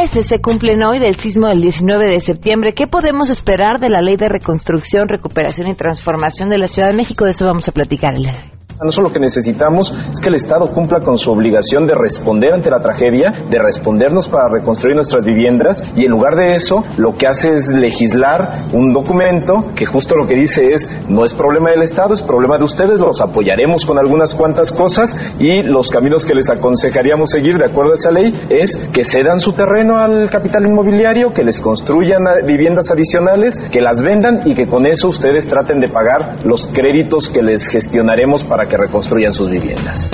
meses se cumplen hoy del sismo del 19 de septiembre. ¿Qué podemos esperar de la Ley de Reconstrucción, Recuperación y Transformación de la Ciudad de México? De eso vamos a platicar el. Nosotros lo que necesitamos es que el Estado cumpla con su obligación de responder ante la tragedia, de respondernos para reconstruir nuestras viviendas y en lugar de eso lo que hace es legislar un documento que justo lo que dice es no es problema del Estado, es problema de ustedes, los apoyaremos con algunas cuantas cosas y los caminos que les aconsejaríamos seguir de acuerdo a esa ley es que cedan su terreno al capital inmobiliario, que les construyan viviendas adicionales, que las vendan y que con eso ustedes traten de pagar los créditos que les gestionaremos para que reconstruyan sus viviendas.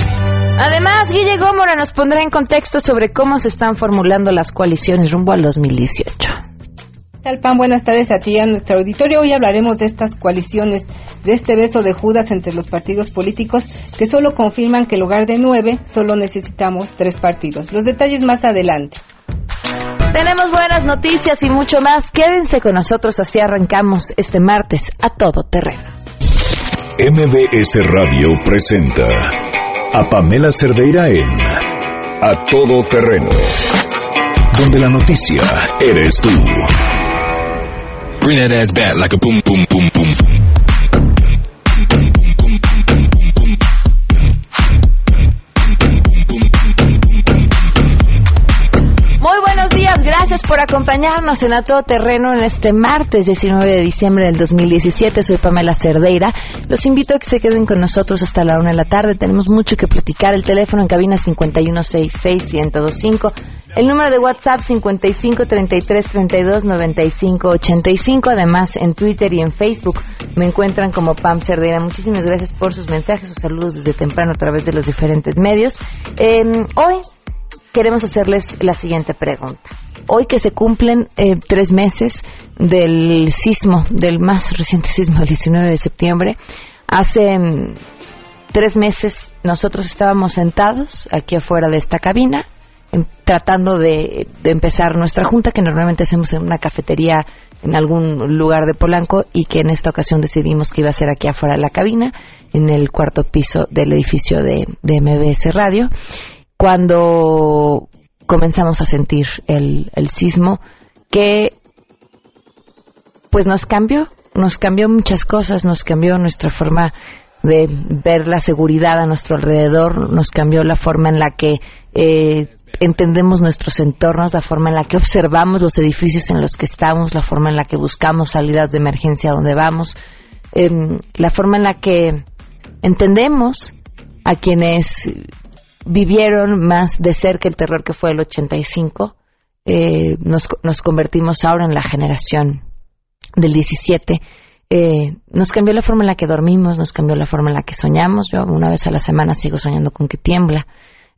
Además, Guille Gómora nos pondrá en contexto sobre cómo se están formulando las coaliciones rumbo al 2018. Tal pan, buenas tardes a ti y a nuestro auditorio. Hoy hablaremos de estas coaliciones, de este beso de Judas entre los partidos políticos que solo confirman que en lugar de nueve, solo necesitamos tres partidos. Los detalles más adelante. Tenemos buenas noticias y mucho más. Quédense con nosotros, así arrancamos este martes a todo terreno. MBS Radio presenta a Pamela Cerdeira en A Todo Terreno, donde la noticia eres tú. Bring that ass back like a boom, boom, boom, boom. Acompañarnos en A Todo Terreno en este martes 19 de diciembre del 2017. Soy Pamela Cerdeira. Los invito a que se queden con nosotros hasta la una de la tarde. Tenemos mucho que platicar. El teléfono en cabina 5166125. El número de WhatsApp 5533329585. Además, en Twitter y en Facebook me encuentran como Pam Cerdeira. Muchísimas gracias por sus mensajes, sus saludos desde temprano a través de los diferentes medios. Em, hoy queremos hacerles la siguiente pregunta hoy que se cumplen eh, tres meses del sismo, del más reciente sismo del 19 de septiembre, hace mm, tres meses nosotros estábamos sentados aquí afuera de esta cabina em, tratando de, empezar nuestra junta que normalmente hacemos en una cafetería en algún lugar de Polanco y que en esta ocasión decidimos que iba a ser aquí afuera de la cabina, en el cuarto piso del edificio de, de MBS Radio. Cuando comenzamos a sentir el, el sismo que pues nos cambió, nos cambió muchas cosas, nos cambió nuestra forma de ver la seguridad a nuestro alrededor, nos cambió la forma en la que eh, entendemos nuestros entornos, la forma en la que observamos los edificios en los que estamos, la forma en la que buscamos salidas de emergencia donde vamos, em, la forma en la que entendemos a quienes vivieron más de cerca el terror que fue el 85. Eh, nos, nos convertimos ahora en la generación del 17. Eh, nos cambió la forma en la que dormimos, nos cambió la forma en la que soñamos. Yo una vez a la semana sigo soñando con que tiembla.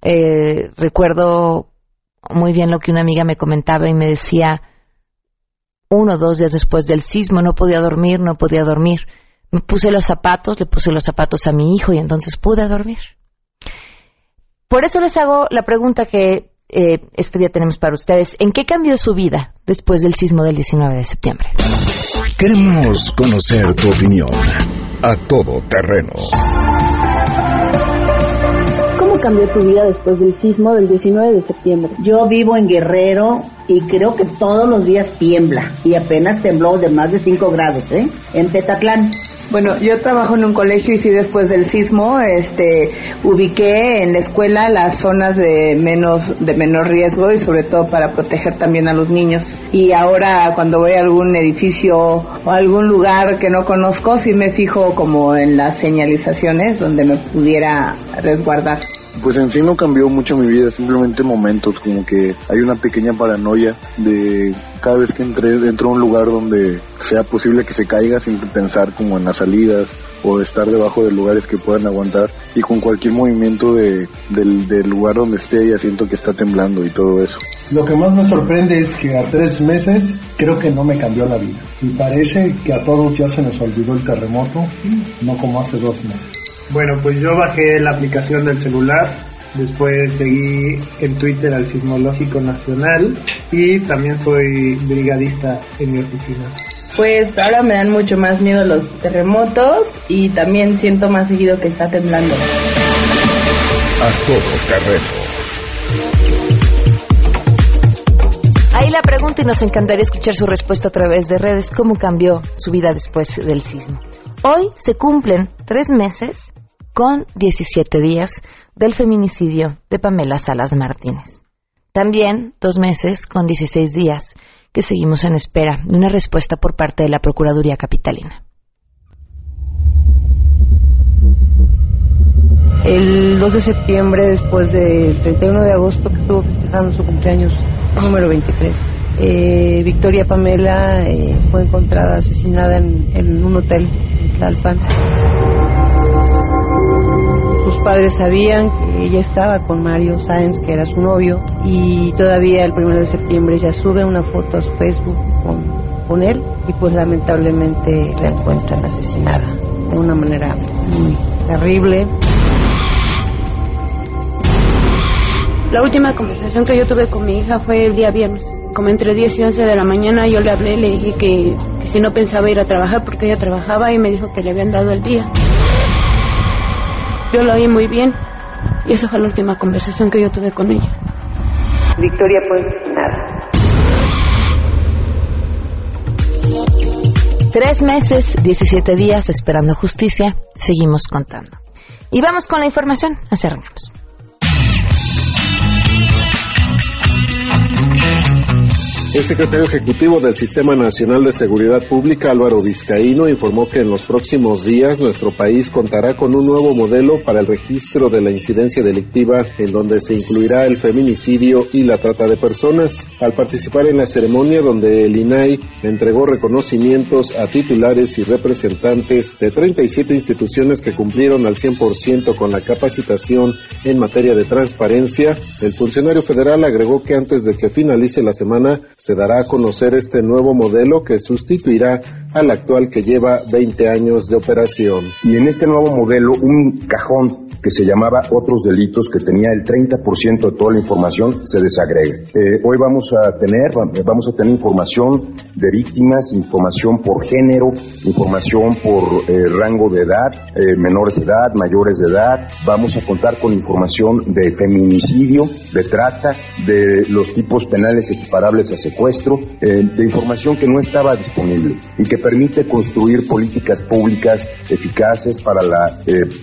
Eh, recuerdo muy bien lo que una amiga me comentaba y me decía, uno o dos días después del sismo, no podía dormir, no podía dormir. Me puse los zapatos, le puse los zapatos a mi hijo y entonces pude dormir. Por eso les hago la pregunta que eh, este día tenemos para ustedes. ¿En qué cambió su vida después del sismo del 19 de septiembre? Queremos conocer tu opinión a todo terreno. ¿Cómo cambió tu vida después del sismo del 19 de septiembre? Yo vivo en Guerrero y creo que todos los días tiembla y apenas tembló de más de 5 grados, ¿eh? En Petatlán. Bueno, yo trabajo en un colegio y sí después del sismo, este, ubiqué en la escuela las zonas de menos de menor riesgo y sobre todo para proteger también a los niños. Y ahora cuando voy a algún edificio o algún lugar que no conozco, sí me fijo como en las señalizaciones donde me pudiera resguardar. Pues en sí no cambió mucho mi vida, simplemente momentos, como que hay una pequeña paranoia de cada vez que entre, entro a un lugar donde sea posible que se caiga sin pensar como en las salidas o estar debajo de lugares que puedan aguantar y con cualquier movimiento de, del, del lugar donde esté ya siento que está temblando y todo eso. Lo que más me sorprende es que a tres meses creo que no me cambió la vida y parece que a todos ya se nos olvidó el terremoto, no como hace dos meses. Bueno, pues yo bajé la aplicación del celular, después seguí en Twitter al Sismológico Nacional y también soy brigadista en mi oficina. Pues ahora me dan mucho más miedo los terremotos y también siento más seguido que está temblando. A todo terreno Ahí la pregunta y nos encantaría escuchar su respuesta a través de redes. ¿Cómo cambió su vida después del sismo? Hoy se cumplen tres meses con 17 días del feminicidio de Pamela Salas Martínez. También dos meses con 16 días que seguimos en espera de una respuesta por parte de la Procuraduría Capitalina. El 2 de septiembre, después del 31 de agosto, que estuvo festejando su cumpleaños número 23, eh, Victoria Pamela eh, fue encontrada asesinada en, un hotel en Tlalpan. Padres sabían que ella estaba con Mario Sáenz, que era su novio, y todavía el 1 de septiembre ella sube una foto a su Facebook con, con él y pues lamentablemente la encuentran asesinada de una manera muy terrible. La última conversación que yo tuve con mi hija fue el día viernes. Como entre 10 y 11 de la mañana yo le hablé, le dije que, si no pensaba ir a trabajar porque ella trabajaba y me dijo que le habían dado el día. Yo lo oí muy bien y esa fue la última conversación que yo tuve con ella. Victoria, pues nada. Tres meses, 17 días esperando justicia, seguimos contando. Y vamos con la información, así arrancamos. El secretario ejecutivo del Sistema Nacional de Seguridad Pública, Álvaro Vizcaíno, informó que en los próximos días nuestro país contará con un nuevo modelo para el registro de la incidencia delictiva, en donde se incluirá el feminicidio y la trata de personas. Al participar en la ceremonia donde el INAI entregó reconocimientos a titulares y representantes de 37 instituciones que cumplieron al 100% con la capacitación en materia de transparencia, el funcionario federal agregó que antes de que finalice la semana, se dará a conocer este nuevo modelo que sustituirá al actual que lleva 20 años de operación. Y en este nuevo modelo, un cajón que se llamaba Otros Delitos, que tenía el 30% de toda la información, se desagrega. Eh, hoy vamos a tener, vamos a tener información de víctimas, información por género, información por eh, rango de edad, eh, menores de edad, mayores de edad. Vamos a contar con información de feminicidio, de trata, de los tipos penales equiparables a secuestro, de información que no estaba disponible y que permite construir políticas públicas eficaces para la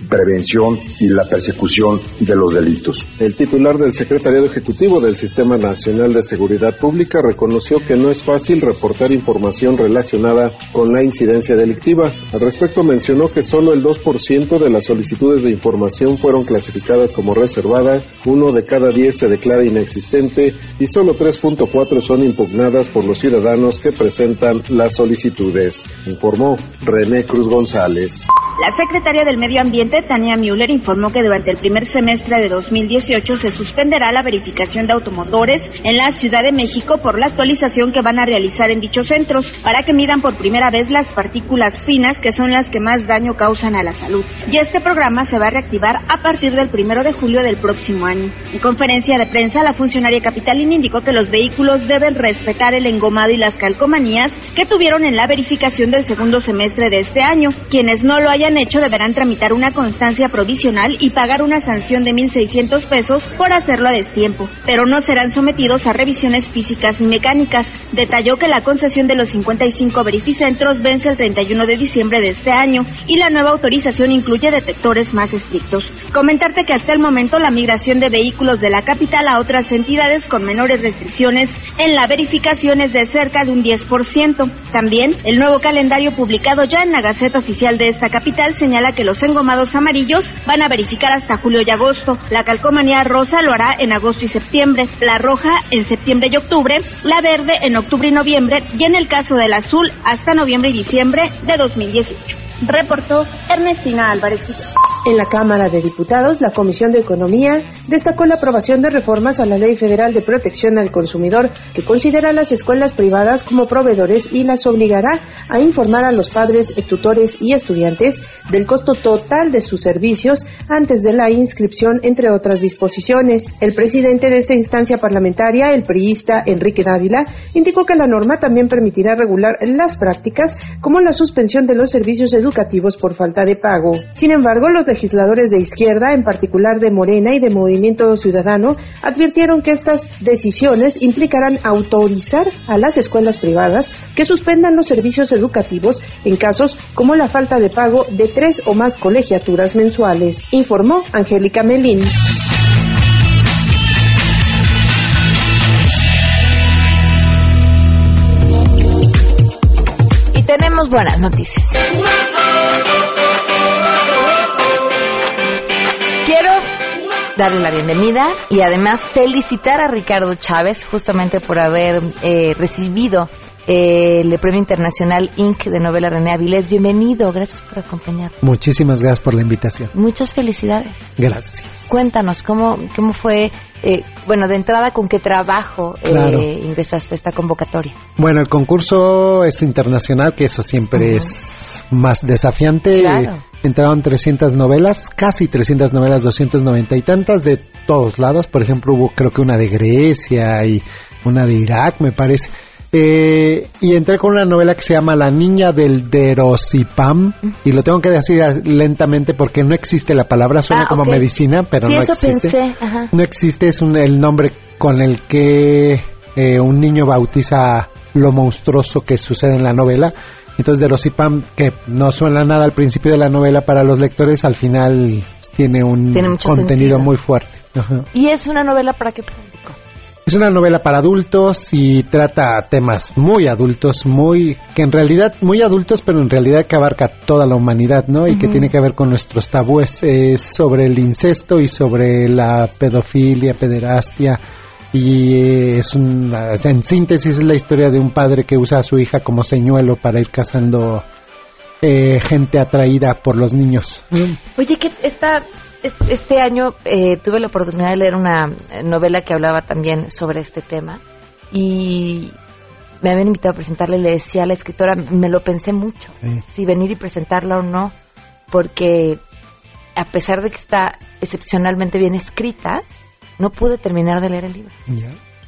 prevención y la persecución de los delitos. El titular del Secretariado Ejecutivo del Sistema Nacional de Seguridad Pública reconoció que no es fácil reportar información relacionada con la incidencia delictiva. Al respecto mencionó que solo el 2% de las solicitudes de información fueron clasificadas como reservadas, uno de cada 10 se declara inexistente y solo 3.4 son impugnadas por los ciudadanos que presentan las solicitudes, informó René Cruz González. La secretaria del Medio Ambiente, Tania Müller, informó que durante el primer semestre de 2018 se suspenderá la verificación de automotores en la Ciudad de México por la actualización que van a realizar en dichos centros para que midan por primera vez las partículas finas que son las que más daño causan a la salud. Y este programa se va a reactivar a partir del primero de julio del próximo año. En conferencia de prensa, la funcionaria capitalina indicó que los vehículos deben respetar el engomado y las calcomanías que tuvieron en la verificación del segundo semestre de este año. Quienes no lo hayan hecho deberán tramitar una constancia provisional y pagar una sanción de 1.600 pesos por hacerlo a destiempo, pero no serán sometidos a revisiones físicas ni mecánicas. Detalló que la concesión de los 55 verificentros vence el 31 de diciembre de este año y la nueva autorización incluye detectores más estrictos. Comentarte que hasta el momento la migración de vehículos de la capital a otras entidades con menores restricciones en la verificación es de cerca de un 10%. También el nuevo calendario publicado ya en la Gaceta Oficial de esta capital señala que los engomados amarillos van a verificar hasta julio y agosto. La calcomanía rosa lo hará en agosto y septiembre, la roja en septiembre y octubre, la verde en octubre y noviembre y en el caso del azul hasta noviembre y diciembre de 2018 reportó Ernestina Álvarez. En la Cámara de Diputados, la Comisión de Economía destacó la aprobación de reformas a la Ley Federal de Protección al Consumidor, que considera a las escuelas privadas como proveedores y las obligará a informar a los padres, tutores y estudiantes del costo total de sus servicios antes de la inscripción, entre otras disposiciones. El presidente de esta instancia parlamentaria, el priista Enrique Dávila, indicó que la norma también permitirá regular las prácticas como la suspensión de los servicios educativos por falta de pago. Sin embargo, los legisladores de izquierda, en particular de Morena y de Movimiento Ciudadano, advirtieron que estas decisiones implicarán autorizar a las escuelas privadas que suspendan los servicios educativos en casos como la falta de pago de tres o más colegiaturas mensuales, informó Angélica Melín. Y tenemos buenas noticias. Darle la bienvenida y además felicitar a Ricardo Chávez justamente por haber eh, recibido eh, el Premio Internacional Inc. de Novela René Avilés. Bienvenido, gracias por acompañarnos. Muchísimas gracias por la invitación. Muchas felicidades. Gracias. Cuéntanos, ¿cómo, cómo fue, eh, bueno, de entrada, con qué trabajo eh, ingresaste a esta convocatoria? Bueno, el concurso es internacional, que eso siempre es más desafiante. Claro. Entraron 300 novelas, casi 300 novelas, 290 y tantas de todos lados. Por ejemplo, hubo creo que una de Grecia y una de Irak, me parece. Eh, y entré con una novela que se llama La niña del Derosipam y lo tengo que decir lentamente porque no existe la palabra, suena Ah, como medicina, pero sí, no eso existe. pensé. Ajá. No existe, es un- el nombre con el que eh, un niño bautiza lo monstruoso que sucede en la novela. Entonces, de Rosipam, que no suena nada al principio de la novela para los lectores, al final tiene un Tiene contenido sentido. muy fuerte. Ajá. ¿Y es una novela para qué público? Es una novela para adultos y trata temas muy adultos, muy que en realidad muy adultos, pero en realidad que abarca toda la humanidad, ¿no? Y que tiene que ver con nuestros tabúes Es sobre el incesto y sobre la pedofilia, pederastia y eh, es una, en síntesis es la historia de un padre que usa a su hija como señuelo para ir cazando eh, gente atraída por los niños. Oye, que esta, es- este año eh, tuve la oportunidad de leer una eh, novela que hablaba también sobre este tema y me habían invitado a presentarla y le decía a la escritora, me lo pensé mucho, Sí. si venir y presentarla o no, porque a pesar de que está excepcionalmente bien escrita, no pude terminar de leer el libro.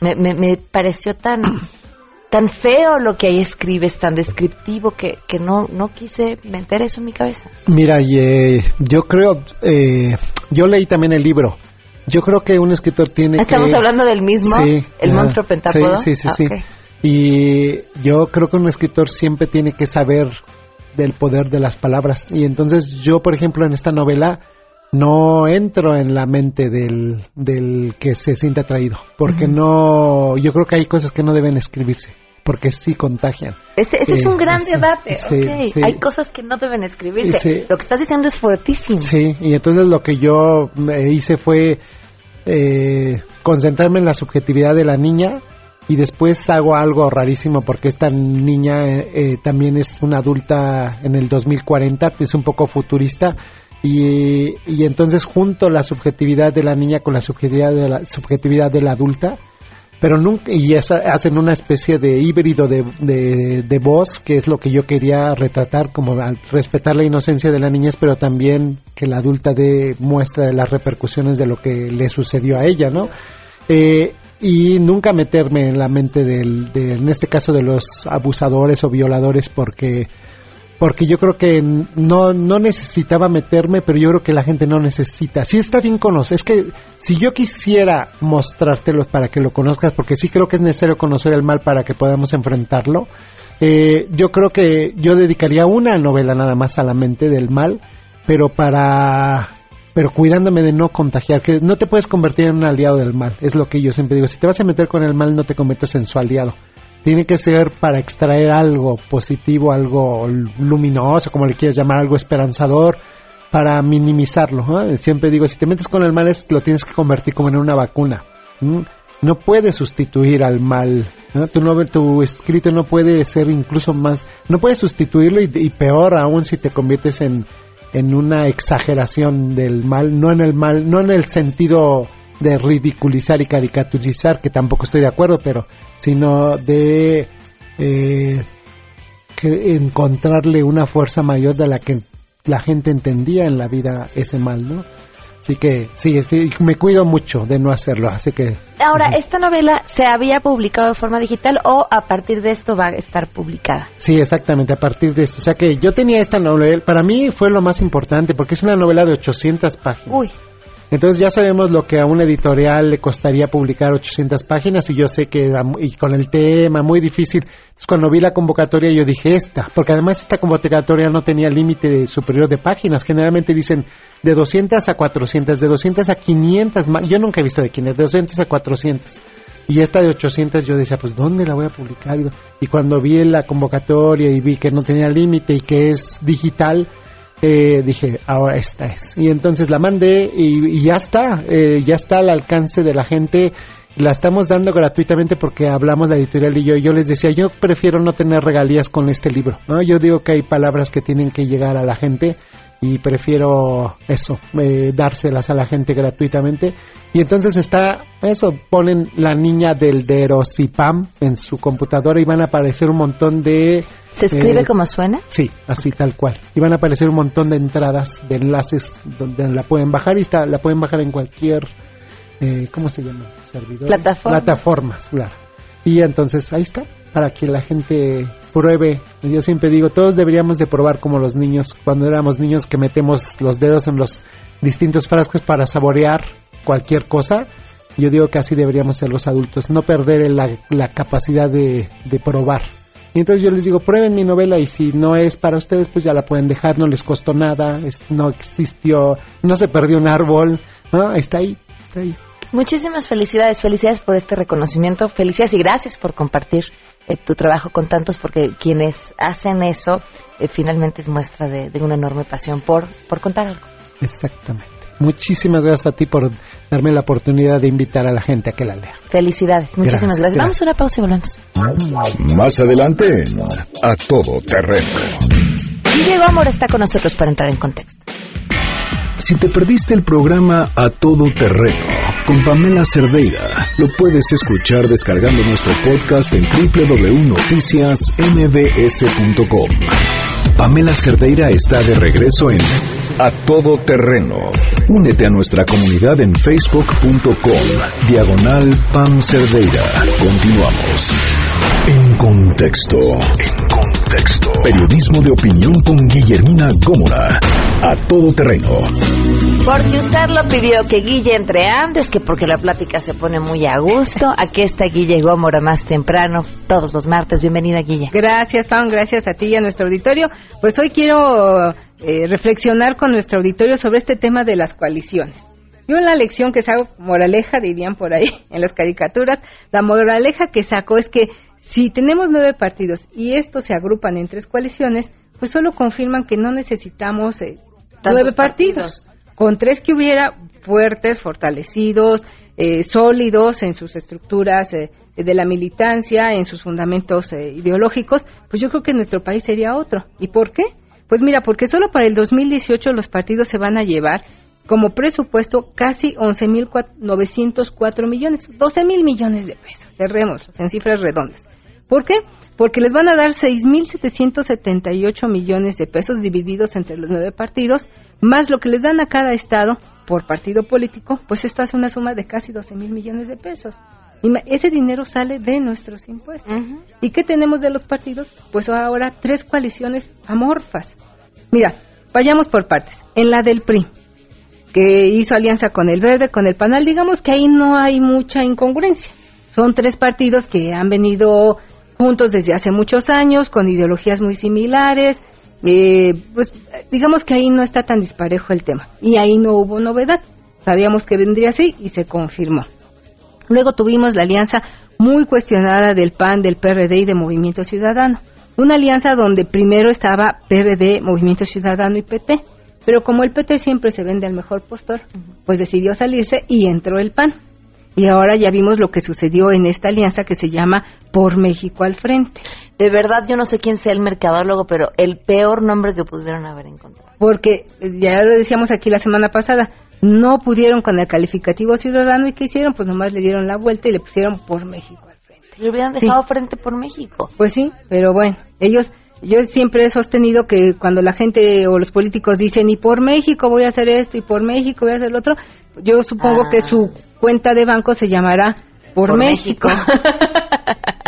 Me, me, me pareció tan tan feo lo que ahí escribes, tan descriptivo, que, que no, no quise meter eso en mi cabeza. Mira, y, eh, yo creo, eh, yo leí también el libro. Yo creo que un escritor tiene ¿Estamos que... hablando del mismo? Sí, ¿El monstruo pentápodo? Sí, sí, sí, Ah, sí. Y yo creo que un escritor siempre tiene que saber del poder de las palabras. Y entonces yo, por ejemplo, en esta novela no entro en la mente del, del que se siente atraído. Porque no... Yo creo que hay cosas que no deben escribirse. Porque sí contagian. Ese, ese es Eh, un gran sí, debate. sí, ok. sí. Hay cosas que no deben escribirse. Lo que estás diciendo es fuertísimo. Sí, y entonces lo que yo hice fue eh, concentrarme en la subjetividad de la niña y después hago algo rarísimo porque esta niña eh, eh, también es una adulta en el 2040, es un poco futurista y, y entonces junto la subjetividad de la niña con la subjetividad de la subjetividad de la adulta pero nunca y hacen una especie de híbrido de, de, de voz que es lo que yo quería retratar como al respetar la inocencia de la niñez pero también que la adulta dé muestra de las repercusiones de lo que le sucedió a ella no Eh, y nunca meterme en la mente del, de, en este caso de los abusadores o violadores porque porque yo creo que no, no necesitaba meterme, pero yo creo que la gente no necesita. Sí está bien conocer, es que si yo quisiera mostrártelo para que lo conozcas, porque sí creo que es necesario conocer el mal para que podamos enfrentarlo, eh, yo creo que yo dedicaría una novela nada más a la mente del mal, pero para pero cuidándome de no contagiar, que no te puedes convertir en un aliado del mal, es lo que yo siempre digo, si te vas a meter con el mal no te conviertes en su aliado, tiene que ser para extraer algo positivo, algo luminoso, como le quieras llamar, algo esperanzador, para minimizarlo. ¿no? Siempre digo, si te metes con el mal, lo tienes que convertir como en una vacuna. No puedes sustituir al mal. ¿no? Tu, novel- tu escrito no puede ser incluso más, no puedes sustituirlo y, y peor aún si te conviertes en, en una exageración del mal, no en el mal, no en el sentido de ridiculizar y caricaturizar, que tampoco estoy de acuerdo, pero sino de eh, que encontrarle una fuerza mayor de la que la gente entendía en la vida ese mal, ¿no? Así que sí, sí, me cuido mucho de no hacerlo, así que... Ahora, ¿esta novela se había publicado de forma digital o a partir de esto va a estar publicada? Sí, exactamente, a partir de esto. O sea que yo tenía esta novela, para mí fue lo más importante porque es una novela de 800 páginas. Uy. Entonces ya sabemos lo que a un editorial le costaría publicar 800 páginas y yo sé que y con el tema muy difícil. Entonces cuando vi la convocatoria yo dije esta, porque además esta convocatoria no tenía límite superior de páginas. Generalmente dicen de 200 a 400, de 200 a 500. Yo nunca he visto de 500, de 200 a 400. Y esta de 800 yo decía, pues ¿dónde la voy a publicar? Y cuando vi la convocatoria y vi que no tenía límite y que es digital, eh, dije, ahora esta es. Y entonces la mandé y, ya está, eh, ya está al alcance de la gente. La estamos dando gratuitamente porque hablamos la editorial y yo. Yo les decía, yo prefiero no tener regalías con este libro. ¿no? Yo digo que hay palabras que tienen que llegar a la gente y prefiero eso, eh, dárselas a la gente gratuitamente. Y entonces está, eso, ponen la niña del Derosipam en su computadora y van a aparecer un montón de... ¿Se escribe eh, como suena? Sí, así tal cual. Y van a aparecer un montón de entradas, de enlaces donde la pueden bajar y está, la pueden bajar en cualquier, eh, ¿cómo se llama? Servidor. Plataforma. Plataformas, claro. Y entonces ahí está, para que la gente pruebe. Yo siempre digo, todos deberíamos de probar como los niños, cuando éramos niños que metemos los dedos en los distintos frascos para saborear cualquier cosa. Yo digo que así deberíamos ser los adultos, no perder la, capacidad de, probar. Y entonces yo les digo, prueben mi novela y si no es para ustedes, pues ya la pueden dejar, no les costó nada, no existió, no se perdió un árbol. Está ahí, está ahí. Muchísimas felicidades, felicidades por este reconocimiento, felicidades y gracias por compartir eh, tu trabajo con tantos, porque quienes hacen eso eh, finalmente es muestra de, una enorme pasión por, por contar algo. Exactamente. Muchísimas gracias a ti por darme la oportunidad de invitar a la gente a que la lea. Felicidades, muchísimas gracias. Vamos a una pausa y volvemos. Más adelante, a todo terreno. Diego Amor está con nosotros para entrar en contexto. Si te perdiste el programa A Todo Terreno con Pamela Cerdeira, lo puedes escuchar descargando nuestro podcast en www.noticiasmbs.com. Pamela Cerdeira está de regreso en A Todo Terreno. Únete a nuestra comunidad en facebook.com, diagonal Pam Cerdeira. Continuamos. En contexto. En contexto. Periodismo de opinión con Guillermina Gómora. A todo terreno. Porque usted lo pidió que Guille entre antes, que porque la plática se pone muy a gusto. Aquí está Guille Gómora más temprano, todos los martes. Bienvenida, Guille. Gracias, Pam. Gracias a ti y a nuestro auditorio. Pues hoy quiero eh, reflexionar con nuestro auditorio sobre este tema de las coaliciones. Yo en la lección que saco, moraleja, dirían por ahí en las caricaturas, la moraleja que saco es que si tenemos nueve partidos y estos se agrupan en tres coaliciones, pues solo confirman que no necesitamos eh, nueve partidos. Con tres que hubiera fuertes, fortalecidos, eh, sólidos en sus estructuras eh, de la militancia, en sus fundamentos ideológicos, pues yo creo que nuestro país sería otro. ¿Y por qué? Pues mira, porque solo para el 2018 los partidos se van a llevar como presupuesto casi 11.904 millones, 12 mil millones de pesos, cerremos en cifras redondas. ¿Por qué? Porque les van a dar 6.778 millones de pesos divididos entre los nueve partidos, más lo que les dan a cada estado por partido político, pues esto hace una suma de casi 12 mil millones de pesos. Y ese dinero sale de nuestros impuestos. ¿Y qué tenemos de los partidos? Pues ahora tres coaliciones amorfas. Mira, vayamos por partes. En la del PRI, que hizo alianza con el Verde, con el Panal, digamos que ahí no hay mucha incongruencia. Son tres partidos que han venido juntos desde hace muchos años, con ideologías muy similares. Eh, pues digamos que ahí no está tan disparejo el tema. Y ahí no hubo novedad. Sabíamos que vendría así y se confirmó. Luego tuvimos la alianza muy cuestionada del PAN, del PRD y de Movimiento Ciudadano. Una alianza donde primero estaba PRD, Movimiento Ciudadano y PT. Pero como el PT siempre se vende al mejor postor, pues decidió salirse y entró el PAN. Y ahora ya vimos lo que sucedió en esta alianza que se llama Por México al Frente. De verdad, yo no sé quién sea el mercadólogo, pero el peor nombre que pudieron haber encontrado. Porque, ya lo decíamos aquí la semana pasada, no pudieron con el calificativo ciudadano y ¿qué hicieron? Pues nomás le dieron la vuelta y le pusieron Por México al Frente. Le hubieran dejado Frente por México. Pues sí, pero bueno, ellos Yo siempre he sostenido que cuando la gente o los políticos dicen, y por México voy a hacer esto, y por México voy a hacer lo otro, yo supongo que su cuenta de banco se llamará por, Por México.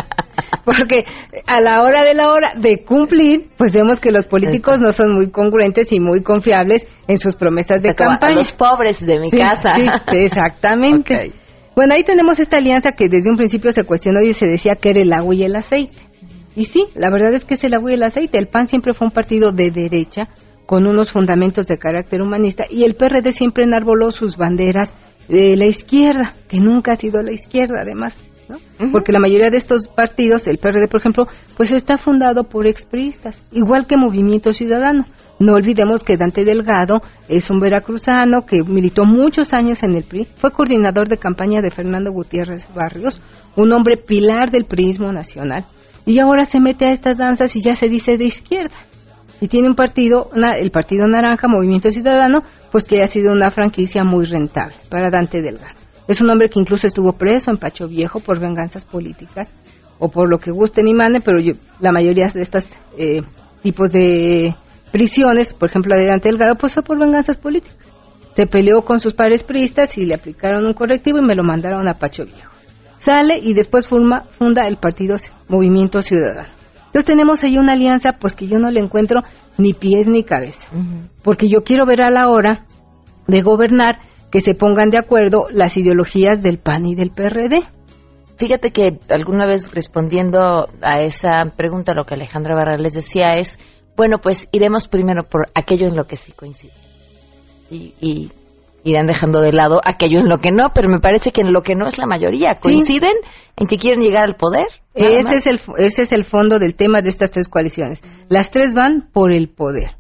Porque a la hora de la hora de cumplir, pues vemos que los políticos no son muy congruentes y muy confiables en sus promesas de a campaña. los pobres de mi Sí, casa. sí, exactamente. Bueno, ahí tenemos esta alianza que desde un principio se cuestionó y se decía que era el agua y el aceite. Y sí, la verdad es que es el agua y el aceite. El PAN siempre fue un partido de derecha con unos fundamentos de carácter humanista y el PRD siempre enarboló sus banderas de la izquierda, que nunca ha sido la izquierda además. ¿No? Porque la mayoría de estos partidos, el PRD por ejemplo, pues está fundado por expriistas, igual que Movimiento Ciudadano. No olvidemos que Dante Delgado es un veracruzano que militó muchos años en el PRI, fue coordinador de campaña de Fernando Gutiérrez Barrios, un hombre pilar del priismo nacional, y ahora se mete a estas danzas y ya se dice de izquierda. Y tiene un partido, el Partido Naranja, Movimiento Ciudadano, pues que ha sido una franquicia muy rentable para Dante Delgado. Es un hombre que incluso estuvo preso en Pacho Viejo por venganzas políticas o por lo que gusten y manden, pero yo- la mayoría de estos eh, tipos de prisiones, por ejemplo la de Dante Delgado, pues fue por venganzas políticas. Se peleó con sus pares priistas y le aplicaron un correctivo y me lo mandaron a Pacho Viejo. Sale y después forma, funda el partido Movimiento Ciudadano. Entonces tenemos ahí una alianza pues que yo no le encuentro ni pies ni cabeza porque yo quiero ver a la hora de gobernar que se pongan de acuerdo las ideologías del PAN y del PRD. Fíjate que alguna vez respondiendo a esa pregunta, lo que Alejandra Barra les decía es, bueno, pues iremos primero por aquello en lo que sí coincide. Y, y irán dejando de lado aquello en lo que no, pero me parece que en lo que no es la mayoría. Coinciden en que quieren llegar al poder. Ese es, el, ese es el fondo del tema de estas tres coaliciones. Las tres van por el poder.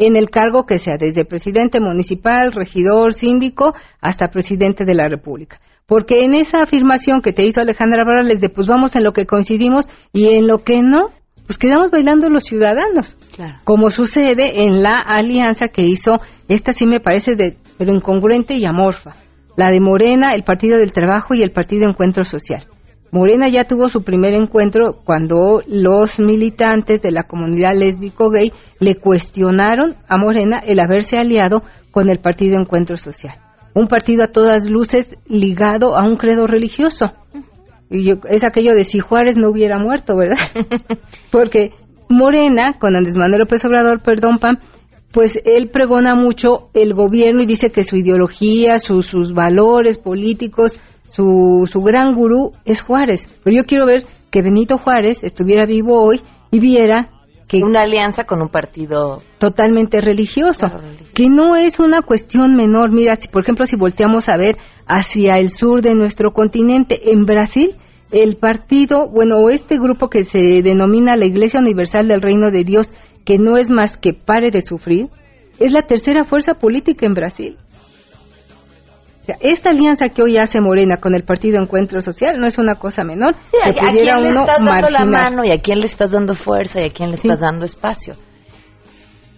En el cargo que sea, desde presidente municipal, regidor, síndico, hasta presidente de la República. Porque en esa afirmación que te hizo Alejandra Barrales de pues vamos en lo que coincidimos y en lo que no, pues quedamos bailando los ciudadanos. Como sucede en la alianza que hizo, esta sí me parece de, pero incongruente y amorfa. La de Morena, el Partido del Trabajo y el Partido Encuentro Social. Morena ya tuvo su primer encuentro cuando los militantes de la comunidad lésbico-gay le cuestionaron a Morena el haberse aliado con el Partido Encuentro Social. Un partido a todas luces ligado a un credo religioso. Y yo- es aquello de si Juárez no hubiera muerto, ¿verdad? Porque Morena, con Andrés Manuel López Obrador, perdón, Pam, pues él pregona mucho el gobierno y dice que su ideología, su- sus valores políticos, su, su gran gurú es Juárez. Pero yo quiero ver que Benito Juárez estuviera vivo hoy y viera que una alianza con un partido totalmente religioso, que no es una cuestión menor. Mira, si, por ejemplo, si volteamos a ver hacia el sur de nuestro continente, en Brasil, el partido, bueno, o este grupo que se denomina la Iglesia Universal del Reino de Dios, que no es más que pare de sufrir, es la tercera fuerza política en Brasil. Sea, esta alianza que hoy hace Morena con el Partido Encuentro Social no es una cosa menor. Sí, que a, a pudiera quién le estás dando la mano y a quién le estás dando fuerza y a quién le estás dando espacio.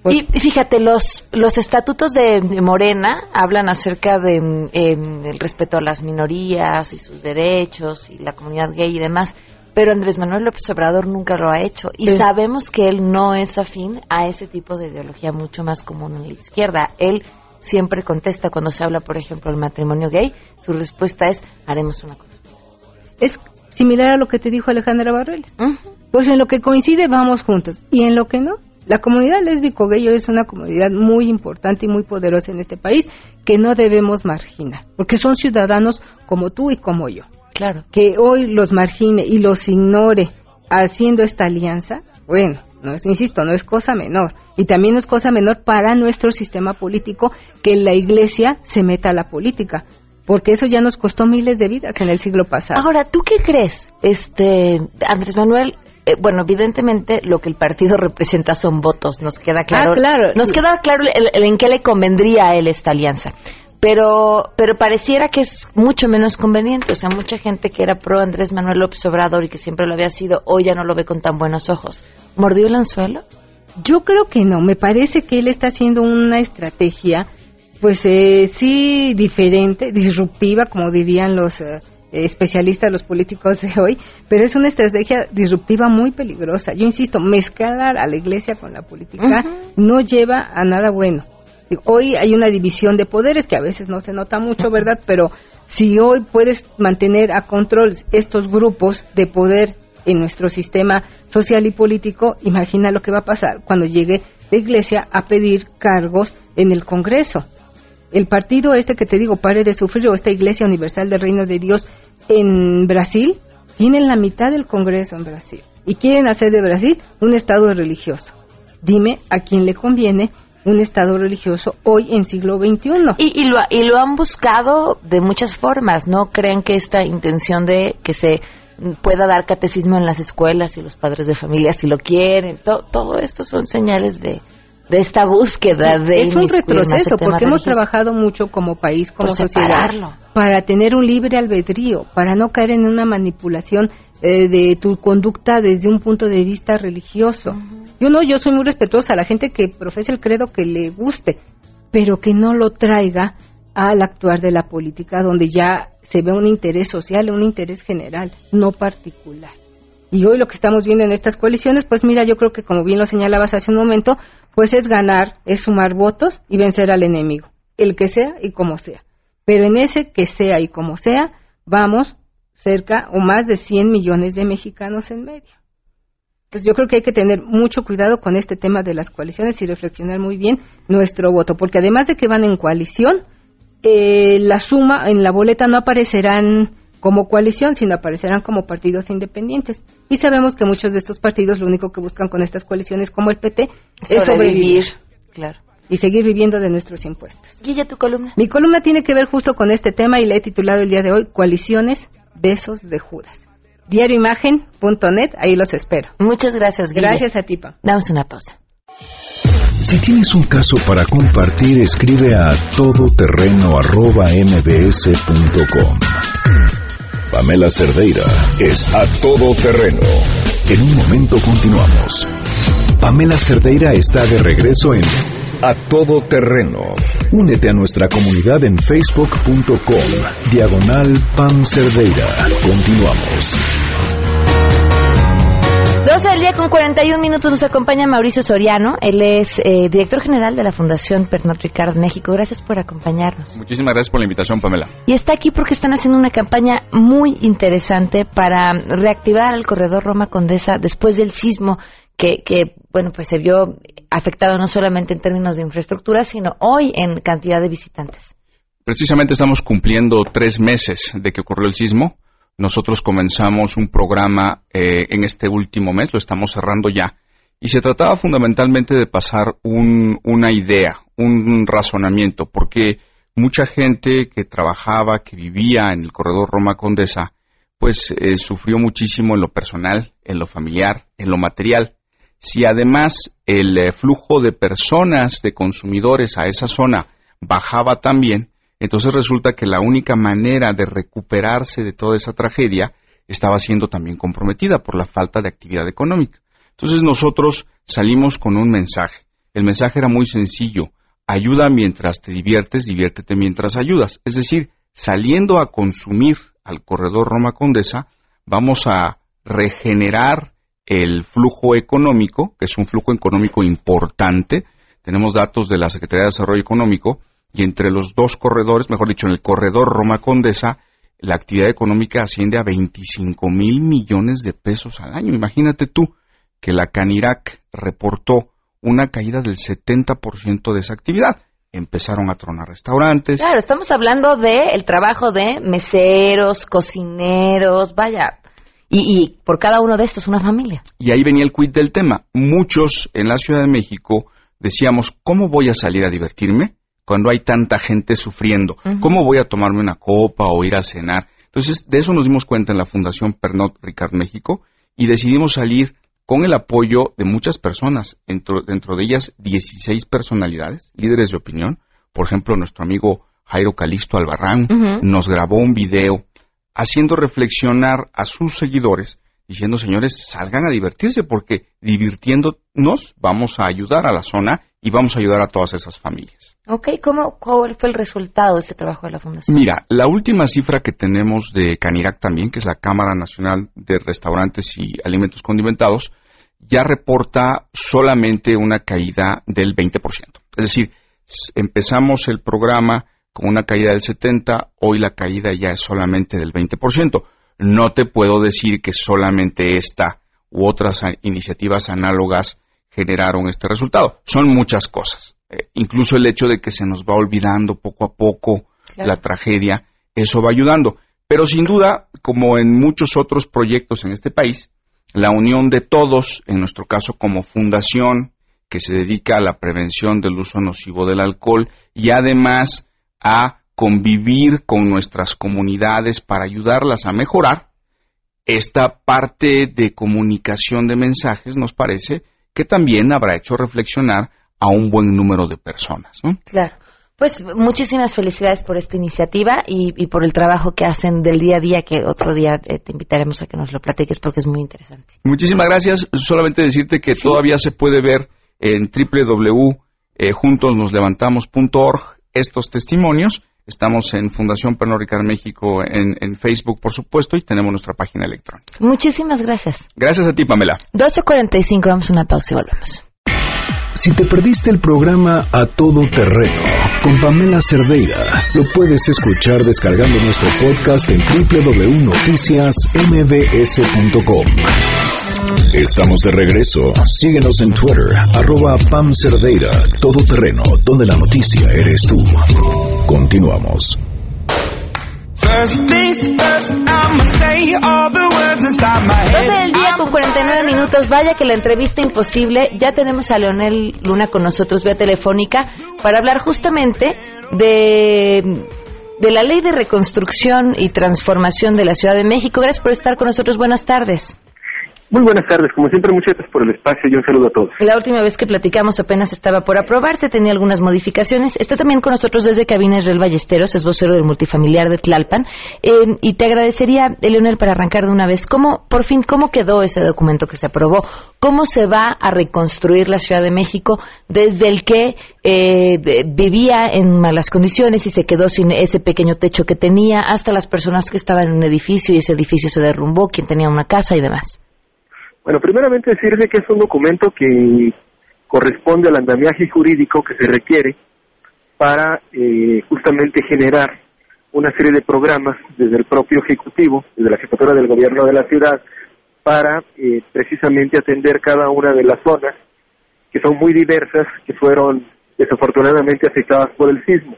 Pues y fíjate, los, los estatutos de, Morena hablan acerca de mm, em, el respeto a las minorías y sus derechos y la comunidad gay y demás, pero Andrés Manuel López Obrador nunca lo ha hecho y Sí. sabemos que él no es afín a ese tipo de ideología mucho más común en la izquierda. Él siempre contesta cuando se habla, por ejemplo, del matrimonio gay, su respuesta es haremos una cosa. es similar a lo que te dijo Alejandra Barreles. Pues en lo que coincide vamos juntos y en lo que no. La comunidad lésbico gay es una comunidad muy importante y muy poderosa en este país que no debemos marginar, porque son ciudadanos como tú y como yo. Claro. Que hoy los margine y los ignore haciendo esta alianza, bueno, no es, insisto, no es cosa menor. Y también no es cosa menor para nuestro sistema político que la iglesia se meta a la política, porque eso ya nos costó miles de vidas en el siglo pasado. Ahora, ¿tú qué crees? Este, Andrés Manuel, eh, bueno, evidentemente lo que el partido representa son votos, nos queda claro. Ah, claro. Nos queda claro el- el en qué le convendría a él esta alianza. Pero, pero pareciera que es mucho menos conveniente. O sea, mucha gente que era pro Andrés Manuel López Obrador y que siempre lo había sido, hoy ya no lo ve con tan buenos ojos. ¿Mordió el anzuelo? Yo creo que no, me parece que él está haciendo una estrategia, pues eh, sí, diferente, disruptiva, como dirían los eh, especialista de los políticos de hoy, pero es una estrategia disruptiva muy peligrosa. Yo insisto, mezclar a la iglesia con la política no lleva a nada bueno. Hoy hay una división de poderes que a veces no se nota mucho, ¿verdad? Pero si hoy puedes mantener a control estos grupos de poder en nuestro sistema social y político, imagina lo que va a pasar cuando llegue la iglesia a pedir cargos en el Congreso. El partido este que te digo, pare de sufrir, o esta Iglesia Universal del Reino de Dios en Brasil, tienen la mitad del Congreso en Brasil y quieren hacer de Brasil un Estado religioso. Dime a quién le conviene un Estado religioso hoy en siglo XXI. Y, y, lo, y lo han buscado de muchas formas, ¿no? Creen que esta intención de que se pueda dar catecismo en las escuelas y los padres de familia si lo quieren, todo esto son señales de, de esta búsqueda de es un retroceso porque hemos trabajado mucho como país como sociedad para tener un libre albedrío para no caer en una manipulación eh, de tu conducta desde un punto de vista religioso. Yo no yo soy muy respetuosa a la gente que profesa el credo que le guste pero que no lo traiga al actuar de la política donde ya se ve un interés social un interés general no particular. Y hoy lo que estamos viendo en estas coaliciones, pues mira, yo creo que como bien lo señalabas hace un momento, pues es ganar, es sumar votos y vencer al enemigo, el que sea y como sea. Pero en ese que sea y como sea, vamos cerca o más de 100 millones de mexicanos en medio. Entonces yo creo que hay que tener mucho cuidado con este tema de las coaliciones y reflexionar muy bien nuestro voto, porque además de que van en coalición, eh, la suma en la boleta no aparecerán como coalición, sino aparecerán como partidos independientes. Y sabemos que muchos de estos partidos lo único que buscan con estas coaliciones como el PT es sobrevivir. Claro. Y seguir viviendo de nuestros impuestos. ¿Y tu columna? Mi columna tiene que ver justo con este tema y le he titulado el día de hoy Coaliciones, Besos de Judas. Diarioimagen.net, ahí los espero. Muchas gracias, Guille. Gracias a ti, Pa. Damos una pausa. Si tienes un caso para compartir, escribe a todoterreno.mbs.com. Pamela Cerdeira es a todo terreno. En un momento continuamos. Pamela Cerdeira está de regreso en A Todo Terreno. Únete a nuestra comunidad en facebook.com. Diagonal Pam Cerdeira. Continuamos. 12 del día con 41 minutos nos acompaña Mauricio Soriano. Él es eh, director general de la Fundación Pernod Ricard México. Gracias por acompañarnos. Muchísimas gracias por la invitación, Pamela. Y está aquí porque están haciendo una campaña muy interesante para reactivar el corredor Roma Condesa después del sismo que, que, bueno, pues se vio afectado no solamente en términos de infraestructura, sino hoy en cantidad de visitantes. Precisamente estamos cumpliendo tres meses de que ocurrió el sismo nosotros comenzamos un programa eh, en este último mes, lo estamos cerrando ya, y se trataba fundamentalmente de pasar una idea, un razonamiento, porque mucha gente que trabajaba, que vivía en el corredor Roma Condesa, pues eh, sufrió muchísimo en lo personal, en lo familiar, en lo material. Si además el eh, flujo de personas, de consumidores a esa zona bajaba también, entonces resulta que la única manera de recuperarse de toda esa tragedia estaba siendo también comprometida por la falta de actividad económica. Entonces nosotros salimos con un mensaje. El mensaje era muy sencillo. Ayuda mientras te diviertes, diviértete mientras ayudas. Es decir, saliendo a consumir al corredor Roma Condesa, vamos a regenerar el flujo económico, que es un flujo económico importante. Tenemos datos de la Secretaría de Desarrollo Económico y entre los dos corredores, mejor dicho, en el corredor Roma Condesa, la actividad económica asciende a 25 mil millones de pesos al año. Imagínate tú que la Canirac reportó una caída del 70% de esa actividad. Empezaron a tronar restaurantes. Claro, estamos hablando del el trabajo de meseros, cocineros, vaya, y, y, por cada uno de estos una familia. Y ahí venía el quid del tema. Muchos en la Ciudad de México decíamos, ¿cómo voy a salir a divertirme? Cuando hay tanta gente sufriendo? ¿Cómo voy a tomarme una copa o ir a cenar? Entonces, de eso nos dimos cuenta en la Fundación Pernod Ricard México y decidimos salir con el apoyo de muchas personas, dentro, dentro de ellas 16 personalidades, líderes de opinión. Por ejemplo, nuestro amigo Jairo Calixto Albarrán nos grabó un video haciendo reflexionar a sus seguidores, diciendo, señores, salgan a divertirse porque divirtiéndonos vamos a ayudar a la zona y vamos a ayudar a todas esas familias. Ok, ¿cómo, ¿cuál fue el resultado de este trabajo de la Fundación? Mira, la última cifra que tenemos de Canirac también, que es la Cámara Nacional de Restaurantes y Alimentos Condimentados, ya reporta solamente una caída del 20%. Es decir, empezamos el programa con una caída del 70%, hoy la caída ya es solamente del 20%. No te puedo decir que solamente esta u otras iniciativas análogas generaron este resultado. Son muchas cosas. Eh, incluso el hecho de que se nos va olvidando poco a poco la tragedia, eso va ayudando. Pero sin duda, como en muchos otros proyectos en este país, la unión de todos, en nuestro caso como fundación que se dedica a la prevención del uso nocivo del alcohol y además a convivir con nuestras comunidades para ayudarlas a mejorar, esta parte de comunicación de mensajes nos parece que también habrá hecho reflexionar a un buen número de personas. ¿no? Claro. Pues muchísimas felicidades por esta iniciativa y, por el trabajo que hacen del día a día, que otro día eh, te invitaremos a que nos lo platiques porque es muy interesante. Muchísimas gracias. Solamente decirte que todavía se puede ver en www.juntosnoslevantamos.org estos testimonios. Estamos en Fundación Pernod Ricard México en, en, Facebook, por supuesto, y tenemos nuestra página electrónica. Muchísimas gracias. Gracias a ti, Pamela. 12.45, vamos a una pausa y volvemos. Si te perdiste el programa A Todo Terreno con Pamela Cerdeira, lo puedes escuchar descargando nuestro podcast en www.noticiasmbs.com. Estamos de regreso. Síguenos en Twitter, arroba Pam Cerdeira, Todo Terreno, donde la noticia eres tú. Continuamos. 12 del día con 49 minutos. Vaya que la entrevista imposible. Ya tenemos a Leonel Luna con nosotros vía telefónica para hablar justamente de, de la ley de reconstrucción y transformación de la Ciudad de México. Gracias por estar con nosotros. Buenas tardes. Muy buenas tardes, como siempre, muchas gracias por el espacio y un saludo a todos. La última vez que platicamos apenas estaba por aprobarse, tenía algunas modificaciones. Está también con nosotros desde cabina Israel Ballesteros, es vocero del multifamiliar de Tlalpan. Eh, y te agradecería, Leonel, para arrancar de una vez, ¿cómo, por fin, cómo quedó ese documento que se aprobó? ¿Cómo se va a reconstruir la Ciudad de México desde el que eh, vivía en malas condiciones y se quedó sin ese pequeño techo que tenía, hasta las personas que estaban en un edificio y ese edificio se derrumbó, quien tenía una casa y demás? Bueno, primeramente decirle que es un documento que corresponde al andamiaje jurídico que se requiere para eh, justamente generar una serie de programas desde el propio Ejecutivo, desde la Ejecutura del Gobierno de la ciudad, para eh, precisamente atender cada una de las zonas que son muy diversas, que fueron desafortunadamente afectadas por el sismo.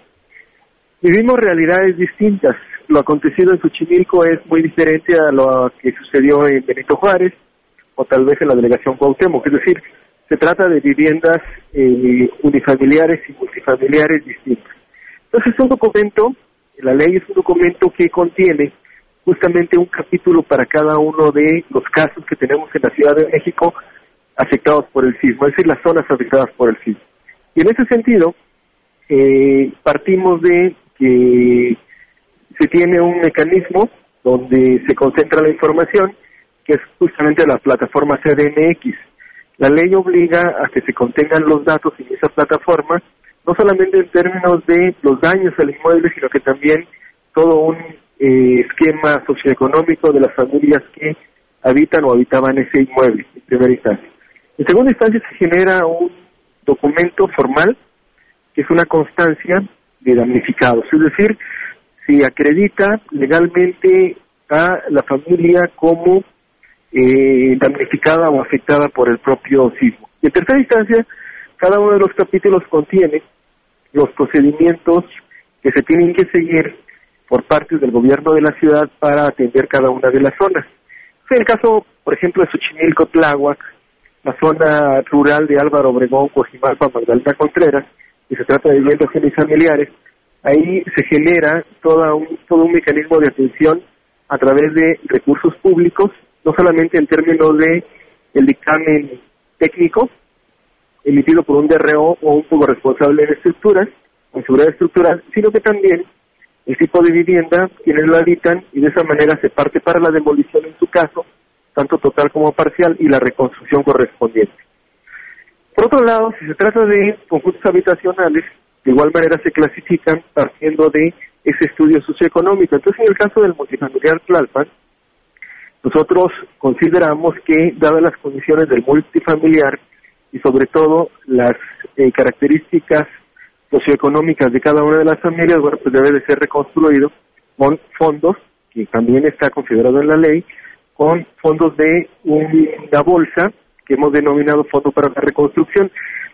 Vivimos realidades distintas. Lo acontecido en Xochimilco es muy diferente a lo que sucedió en Benito Juárez, o tal vez en la delegación Cuauhtémoc. Es decir, se trata de viviendas eh, unifamiliares y multifamiliares distintas. Entonces es un documento, la ley es un documento que contiene justamente un capítulo para cada uno de los casos que tenemos en la Ciudad de México afectados por el sismo, es decir, las zonas afectadas por el sismo. Y en ese sentido, eh, partimos de que se tiene un mecanismo donde se concentra la información que es justamente la plataforma CDMX. La ley obliga a que se contengan los datos en esa plataforma, no solamente en términos de los daños al inmueble, sino que también todo un eh, esquema socioeconómico de las familias que habitan o habitaban ese inmueble, en primera instancia. En segunda instancia se genera un documento formal, que es una constancia de damnificados, es decir, si acredita legalmente a la familia como eh, damnificada o afectada por el propio sismo. Y en tercera instancia, cada uno de los capítulos contiene los procedimientos que se tienen que seguir por parte del gobierno de la ciudad para atender cada una de las zonas. En el caso, por ejemplo, de Xochimilco, Tláhuac, la zona rural de Álvaro Obregón, Cojimalpa, Magdalena Contreras, y se trata de viviendas familiares, ahí se genera todo un, todo un mecanismo de atención a través de recursos públicos no solamente en términos de el dictamen técnico emitido por un DRO o un poco responsable de estructuras, en seguridad estructural, sino que también el tipo de vivienda, quienes lo habitan, y de esa manera se parte para la demolición en su caso, tanto total como parcial, y la reconstrucción correspondiente. Por otro lado, si se trata de conjuntos habitacionales, de igual manera se clasifican partiendo de ese estudio socioeconómico. Entonces, en el caso del multifamiliar Tlalpan, nosotros consideramos que, dadas las condiciones del multifamiliar y sobre todo las eh, características socioeconómicas de cada una de las familias, bueno, pues debe de ser reconstruido con fondos, que también está considerado en la ley, con fondos de una bolsa que hemos denominado Fondo para la Reconstrucción.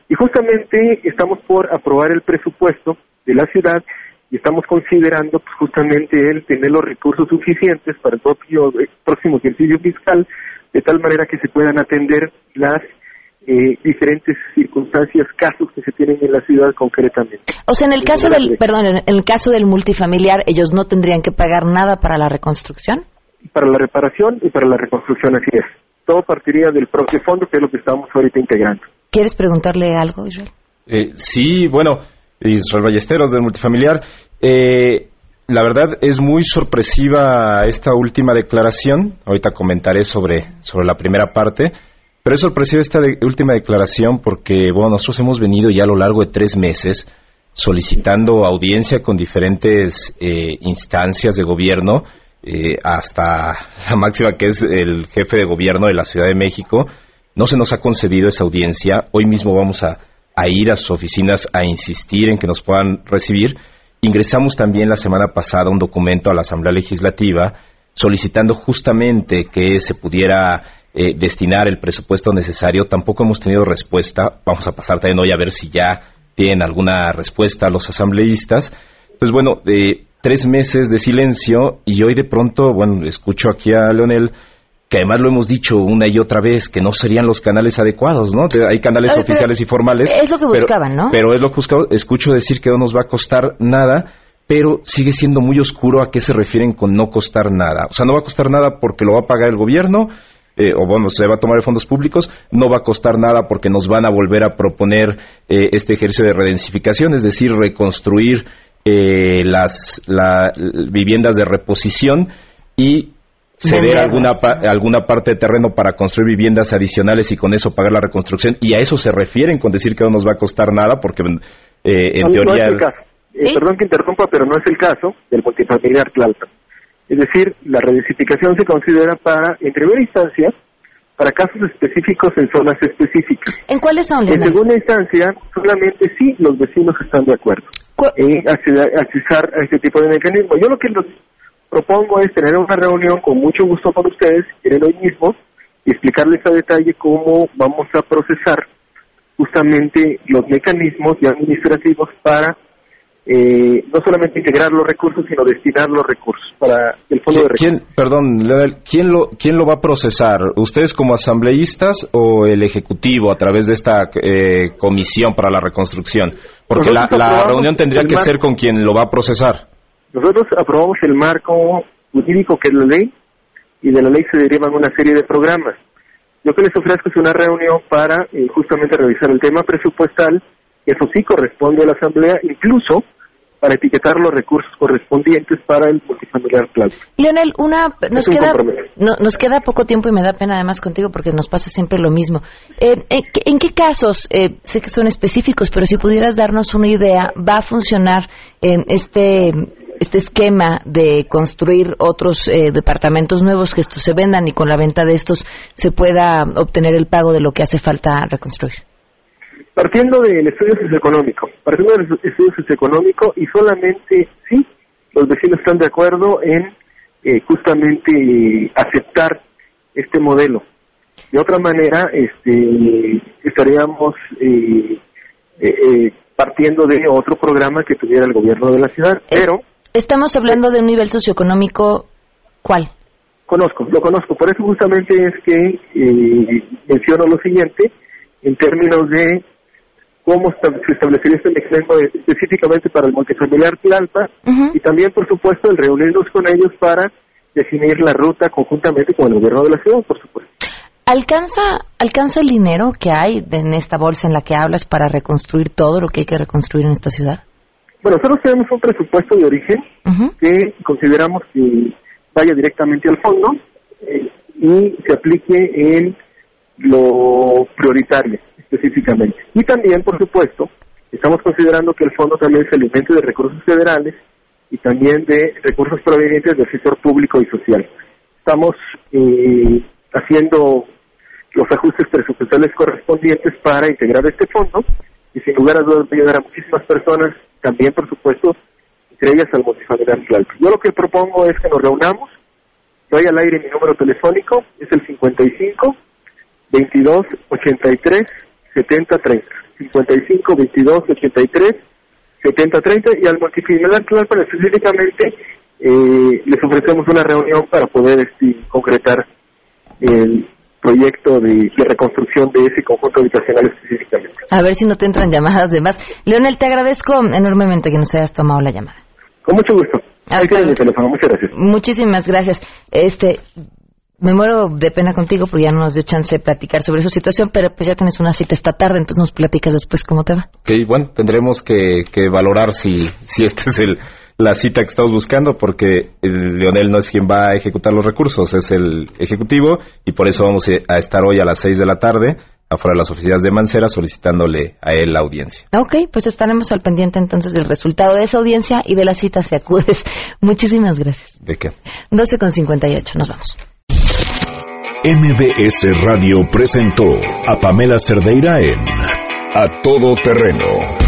Y justamente estamos por aprobar el presupuesto de la ciudad y estamos considerando pues, justamente el tener los recursos suficientes para el propio el próximo ejercicio fiscal, de tal manera que se puedan atender las eh, diferentes circunstancias, casos que se tienen en la ciudad concretamente. O sea, en el caso del, perdón, en el caso del multifamiliar, ellos no tendrían que pagar nada para la reconstrucción. Para la reparación y para la reconstrucción, así es. Todo partiría del propio fondo, que es lo que estamos ahorita integrando. ¿Quieres preguntarle algo, Israel? Eh, sí, bueno, Israel Ballesteros del multifamiliar. Eh, la verdad es muy sorpresiva esta última declaración. Ahorita comentaré sobre, sobre la primera parte. Pero es sorpresiva esta última declaración porque, bueno, nosotros hemos venido ya a lo largo de tres meses solicitando audiencia con diferentes eh, instancias de gobierno, eh, hasta la máxima que es el jefe de gobierno de la Ciudad de México. No se nos ha concedido esa audiencia. Hoy mismo vamos a, a ir a sus oficinas a insistir en que nos puedan recibir. Ingresamos también la semana pasada un documento a la Asamblea Legislativa solicitando justamente que se pudiera eh, destinar el presupuesto necesario. Tampoco hemos tenido respuesta. Vamos a pasar también hoy a ver si ya tienen alguna respuesta los asambleístas. Pues bueno, de tres meses de silencio y hoy de pronto, bueno, escucho aquí a Leonel que además lo hemos dicho una y otra vez, que no serían los canales adecuados, ¿no? Hay canales oficiales y formales. Es lo que buscaban, ¿no? Pero es lo que buscaban. Escucho decir que no nos va a costar nada, pero sigue siendo muy oscuro a qué se refieren con no costar nada. O sea, no va a costar nada porque lo va a pagar el gobierno, eh, o bueno, se va a tomar de fondos públicos, no va a costar nada porque nos van a volver a proponer eh, este ejercicio de redensificación, es decir, reconstruir eh, las viviendas de reposición y ceder alguna, alguna parte de terreno para construir viviendas adicionales y con eso pagar la reconstrucción. Y a eso se refieren con decir que no nos va a costar nada, porque eh, en teoría. No es el caso. Eh, perdón que interrumpa, pero no es el caso del multifamiliar Tlalpan. Es decir, la redensificación se considera para, en primera instancia, para casos específicos en zonas específicas. ¿En cuáles son? En segunda instancia, solamente si los vecinos están de acuerdo en accesar a este tipo de mecanismo. Yo lo que los propongo es tener una reunión con mucho gusto con ustedes, quieren hoy mismo, y explicarles a detalle cómo vamos a procesar justamente los mecanismos y administrativos para eh, no solamente integrar los recursos, sino destinar los recursos para el fondo de recursos. ¿Quién, perdón, ¿quién lo, ¿quién lo va a procesar? ¿Ustedes como asambleístas o el Ejecutivo a través de esta eh, comisión para la reconstrucción? Porque la, la reunión tendría que ser con quien lo va a procesar. Nosotros aprobamos el marco jurídico que es la ley y de la ley se derivan una serie de programas. Yo que les ofrezco es una reunión para eh, justamente revisar el tema presupuestal, eso sí corresponde a la Asamblea, incluso para etiquetar los recursos correspondientes para el multifamiliar plan. Leonel, una nos queda nos queda poco tiempo y me da pena además contigo porque nos pasa siempre lo mismo. Eh, ¿en, qué casos eh, sé que son específicos, pero si pudieras darnos una idea, va a funcionar este este esquema de construir otros eh, departamentos nuevos que estos se vendan y con la venta de estos se pueda obtener el pago de lo que hace falta reconstruir? Partiendo del estudio socioeconómico, partiendo del estudio socioeconómico y solamente si los vecinos están de acuerdo en eh, justamente aceptar este modelo. De otra manera, este, estaríamos eh, partiendo de otro programa que tuviera el gobierno de la ciudad, pero Estamos hablando de un nivel socioeconómico, ¿cuál? Conozco, lo conozco. Por eso justamente es que eh, menciono lo siguiente en términos de cómo se establecería este mecanismo específicamente para el multifamiliar Tlalpa y también, por supuesto, el reunirnos con ellos para definir la ruta conjuntamente con el gobierno de la ciudad, por supuesto. ¿Alcanza, ¿Alcanza el dinero que hay en esta bolsa en la que hablas para reconstruir todo lo que hay que reconstruir en esta ciudad? Bueno, nosotros tenemos un presupuesto de origen que consideramos que vaya directamente al fondo eh, y se aplique en lo prioritario específicamente. Y también, por supuesto, Estamos considerando que el fondo también se alimente de recursos federales y también de recursos provenientes del sector público y social. Estamos eh, haciendo los ajustes presupuestales correspondientes para integrar este fondo y sin lugar a dudas va a ayudar a muchísimas personas, también por supuesto, entre ellas al multifamiliar Tlalpan. Yo lo que propongo es que nos reunamos, doy al aire mi número telefónico, es el 55 22 83 70 30. 55 22 83 70 30 y al multifamiliar Tlalpan específicamente eh, les ofrecemos una reunión para poder este, concretar el proyecto de, reconstrucción de ese conjunto habitacional específicamente. A ver si no te entran llamadas de más. Leonel, te agradezco enormemente que nos hayas tomado la llamada. Con mucho gusto. Ahí mi teléfono. Muchas gracias. Muchísimas gracias. Este, me muero de pena contigo porque ya no nos dio chance de platicar sobre su situación, pero pues ya tienes una cita esta tarde, entonces nos platicas después cómo te va. Ok, bueno, tendremos que, que valorar si, si este es el, la cita que estamos buscando porque Leonel no es quien va a ejecutar los recursos, es el ejecutivo y por eso vamos a estar hoy a las 6 de la tarde afuera de las oficinas de Mancera solicitándole a él la audiencia. Ok, pues estaremos al pendiente entonces del resultado de esa audiencia y de la cita si acudes. Muchísimas gracias. ¿De qué? 12 con 58, nos vamos. MBS Radio presentó a Pamela Cerdeira en A Todo Terreno